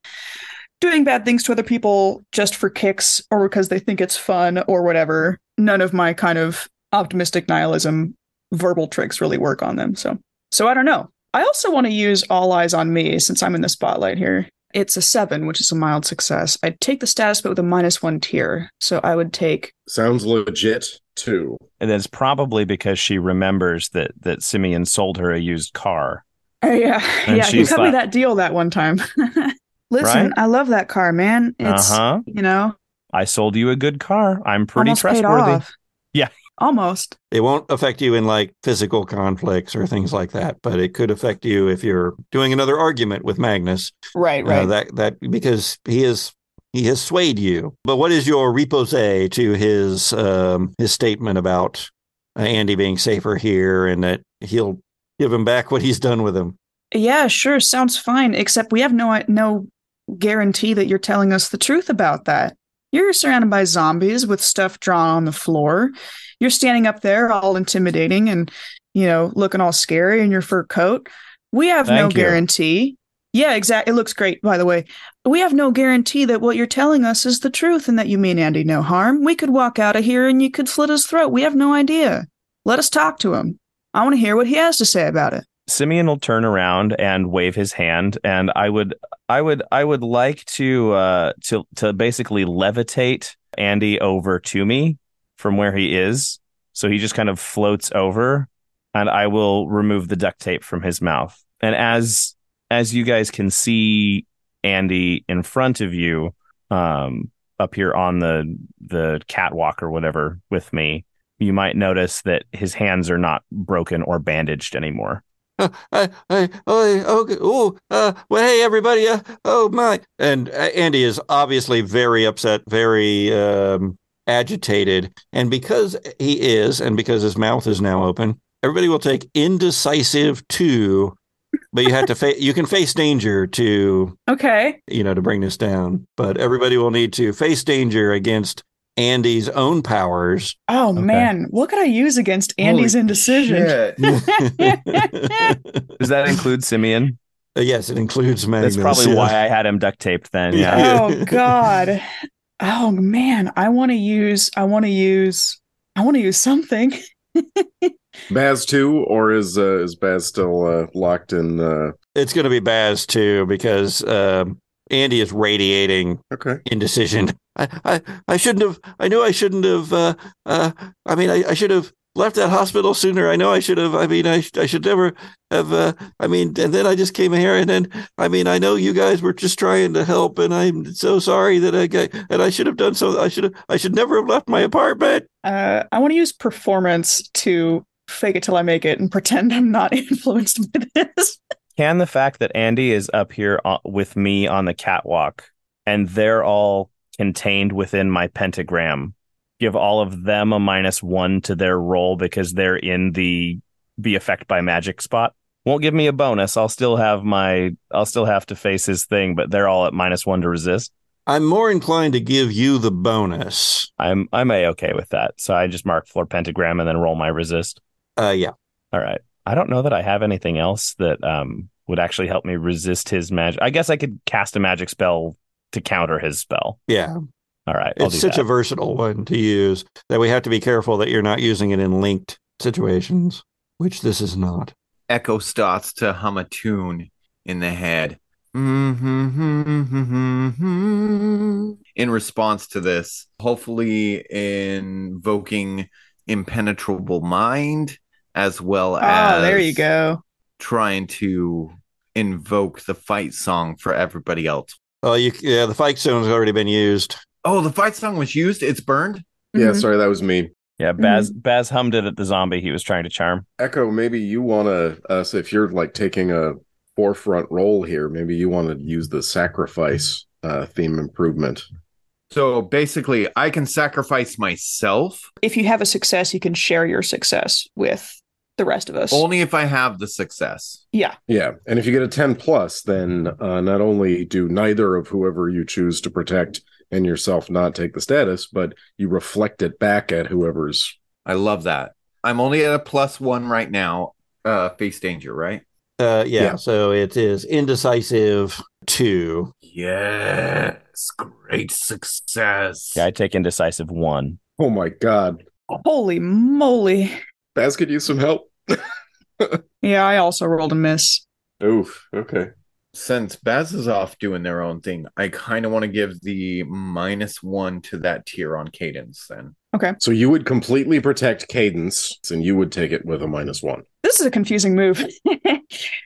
doing bad things to other people just for kicks or because they think it's fun or whatever, none of my kind of optimistic nihilism verbal tricks really work on them. So so I don't know. I also want to use all eyes on me since I'm in the spotlight here. It's a seven, which is a mild success. I'd take the status, but with a minus one tier. So I would take Sounds legit too. And it's probably because she remembers that that Simeon sold her a used car. Oh, yeah, And yeah. He she's cut me that deal that one time. Listen, Right? I love that car, man. It's Uh huh. you know I sold you a good car. I'm pretty almost paid trustworthy. off. Yeah. Almost. It won't affect you in like physical conflicts or things like that, but it could affect you if you're doing another argument with Magnus. Right, Uh, right. that that because he is he has swayed you. But what is your repose to his um, his statement about uh, Andy being safer here and that he'll give him back what he's done with him? yeah, sure. Sounds fine. Except we have no no guarantee that you're telling us the truth about that. You're surrounded by zombies with stuff drawn on the floor. You're standing up there all intimidating and, you know, looking all scary in your fur coat. We have no you. guarantee. Yeah, exactly. It looks great, by the way. We have no guarantee that what you're telling us is the truth and that you mean Andy no harm. We could walk out of here and you could slit his throat. We have no idea. Let us talk to him. I want to hear what he has to say about it. Simeon will turn around and wave his hand, and I would, I would, I would like to, uh, to, to basically levitate Andy over to me from where he is, so he just kind of floats over, and I will remove the duct tape from his mouth. And as, as you guys can see, Andy in front of you, um, up here on the the catwalk or whatever with me, you might notice that his hands are not broken or bandaged anymore. Uh, I, I, oh, okay, oh, uh, well, hey, everybody, uh, oh my, and uh, Andy is obviously very upset, very um, agitated, and because he is, and because his mouth is now open, everybody will take indecisive two, but you have to face, you can face danger to, Okay. you know, to bring this down, but everybody will need to face danger against Andy's own powers. Oh Okay. man, what could I use against Andy's Holy indecision? Does that include Simeon? Uh, yes, it includes Magnus. That's probably yeah. why I had him duct taped then. Yeah. Yeah. oh god. Oh man, I want to use I want to use I want to use something. Baz too, or is uh, is Baz still uh, locked in? Uh... It's going to be Baz too because um, Andy is radiating Okay. indecision. I, I, I shouldn't have. I knew I shouldn't have. Uh, uh, I mean, I, I should have left that hospital sooner. I know I should have. I mean, I, I should never have. Uh, I mean, and then I just came here, and then I mean, I know you guys were just trying to help, and I'm so sorry that I got. And I should have done so. I should have. I should never have left my apartment. Uh, I want to use performance to fake it till I make it and pretend I'm not influenced by this. Can the fact that Andy is up here with me on the catwalk and they're all contained within my pentagram give all of them a minus one to their roll because they're in the be affected by magic spot? Won't give me a bonus. I'll still have my I'll still have to face his thing, but they're all at minus one to resist. I'm more inclined to give you the bonus. I'm I'm a okay with that. So I just mark floor pentagram and then roll my resist. Uh, yeah. All right. I don't know that I have anything else that um would actually help me resist his magic. I guess I could cast a magic spell to counter his spell. Yeah. All right. I'll It's such that. a versatile one to use that we have to be careful that you're not using it in linked situations, which this is not. Echo starts to hum a tune in the head. Mm-hmm. In response to this, hopefully invoking impenetrable mind as well as Oh, there you go. trying to invoke the fight song for everybody else. Oh, you yeah, the fight song has already been used. Oh, the fight song was used. It's burned. Yeah, Mhm. sorry, that was me. Yeah, Baz Baz hummed it at the zombie he was trying to charm. Echo, maybe you want to, uh, so if you're like taking a forefront role here, maybe you want to use the sacrifice uh, theme improvement. So basically, I can sacrifice myself If you have a success, you can share your success with the rest of us. only if I have the success. yeah. Yeah, and if you get a 10 plus, then uh, not only do neither of whoever you choose to protect and yourself not take the status, but you reflect it back at whoever's. I love that. I'm only at a plus one right now. Uh, face danger, right? Uh, yeah, Yeah. so it is indecisive two. Yes, great success. Yeah, I take indecisive one. Oh my God. Holy moly. Baz could use some help. Yeah, I also rolled a miss. Oof. Okay. Since Baz is off doing their own thing, I kind of want to give the minus one to that tier on cadence. Then Okay. So you would completely protect Cadence, and you would take it with a minus one. This is a confusing move.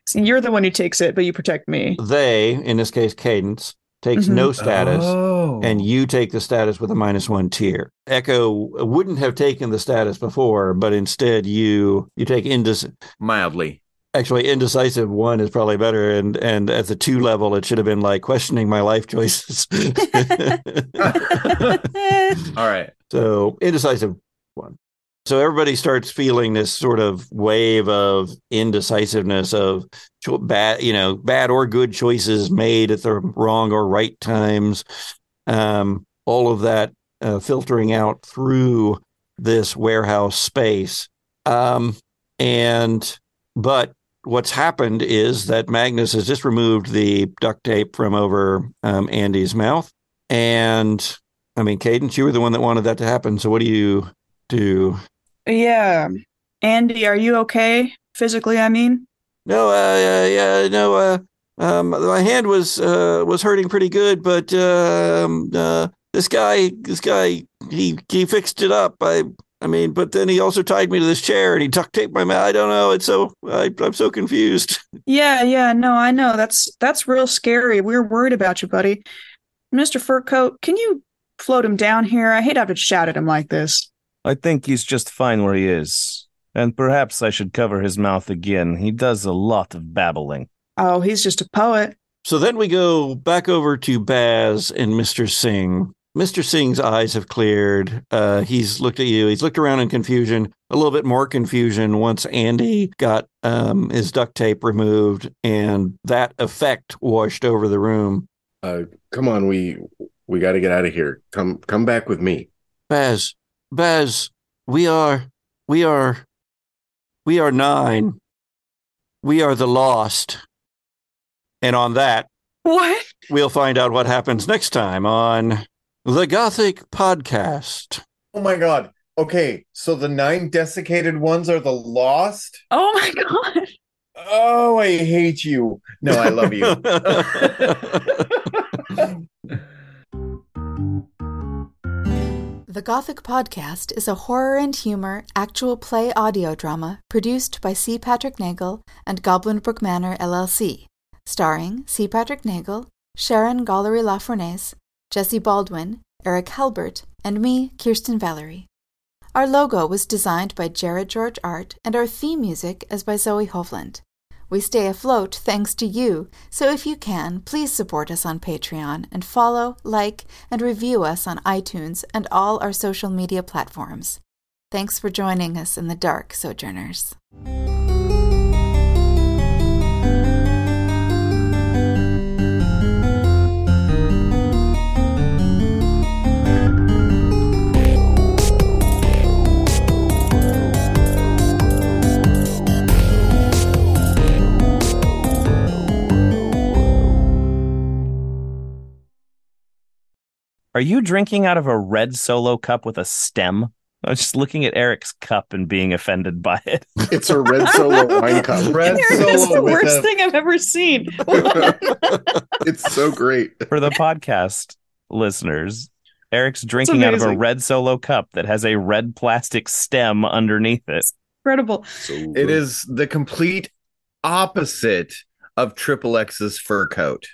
So you're the one who takes it, but you protect me. They, in this case, Cadence, takes Mhm. no status. Oh. And you take the status with a minus one tier. Echo wouldn't have taken the status before, but instead you you take indec- mildly. Actually indecisive one is probably better. And and at the two level it should have been like questioning my life choices. All right. so indecisive one. So everybody starts feeling this sort of wave of indecisiveness of cho- bad you know bad or good choices made at the wrong or right times. Um all of that uh, filtering out through this warehouse space. Um and but what's happened is that Magnus has just removed the duct tape from over um, Andy's mouth. And I mean, Cadence, you were the one that wanted that to happen. So what do you do? yeah. Andy, are you okay? Physically, I mean? No, uh, uh yeah, no, uh, um, my hand was uh, was hurting pretty good, but um, uh, this guy, this guy, he he fixed it up. I, I mean, but then he also tied me to this chair and he duct taped my mouth. I don't know. It's so I, I'm so confused. Yeah, yeah, no, I know. That's that's real scary. We're worried about you, buddy. Mr. Furcoat, can you float him down here? I hate to have to shout at him like this. I think he's just fine where he is. And perhaps I should cover his mouth again. He does a lot of babbling. Oh, he's just a poet. So then we go back over to Baz and Mr. Singh. Mr. Singh's eyes have cleared. Uh, he's looked at you. He's looked around in confusion, a little bit more confusion once Andy got um, his duct tape removed and that effect washed over the room. Uh, come on, we we got to get out of here. Come come back with me. Baz, Baz, we are, we are, we are nine. We are the lost. And on that, What? we'll find out what happens next time on the Gothic Podcast. Oh my god. Okay, so the nine desiccated ones are the lost? Oh my god. Oh, I hate you. No, I love you. The Gothic Podcast is a horror and humor actual play audio drama produced by C. Patrick Neagle and Goblin Brook Manor LLC, starring C. Patrick Neagle, Sharon Gollery LaFournese, Jesse Baldwin, Erik Halbert, and me, Kirsten Valerie. Our logo was designed by Jared George Art, and our theme music is by Zoe Hovland. We stay afloat thanks to you, so if you can, please support us on Patreon and follow, like, and review us on iTunes and all our social media platforms. Thanks for joining us in the dark, Sojourners. Are you drinking out of a red solo cup with a stem? I was just looking at Erik's cup and being offended by it. It's a red solo wine cup. Red It's solo the worst a- thing I've ever seen. it's so great. For the podcast listeners, Erik's drinking out of a red solo cup that has a red plastic stem underneath it. It's Incredible. So It good. is the complete opposite of Triple X's fur coat.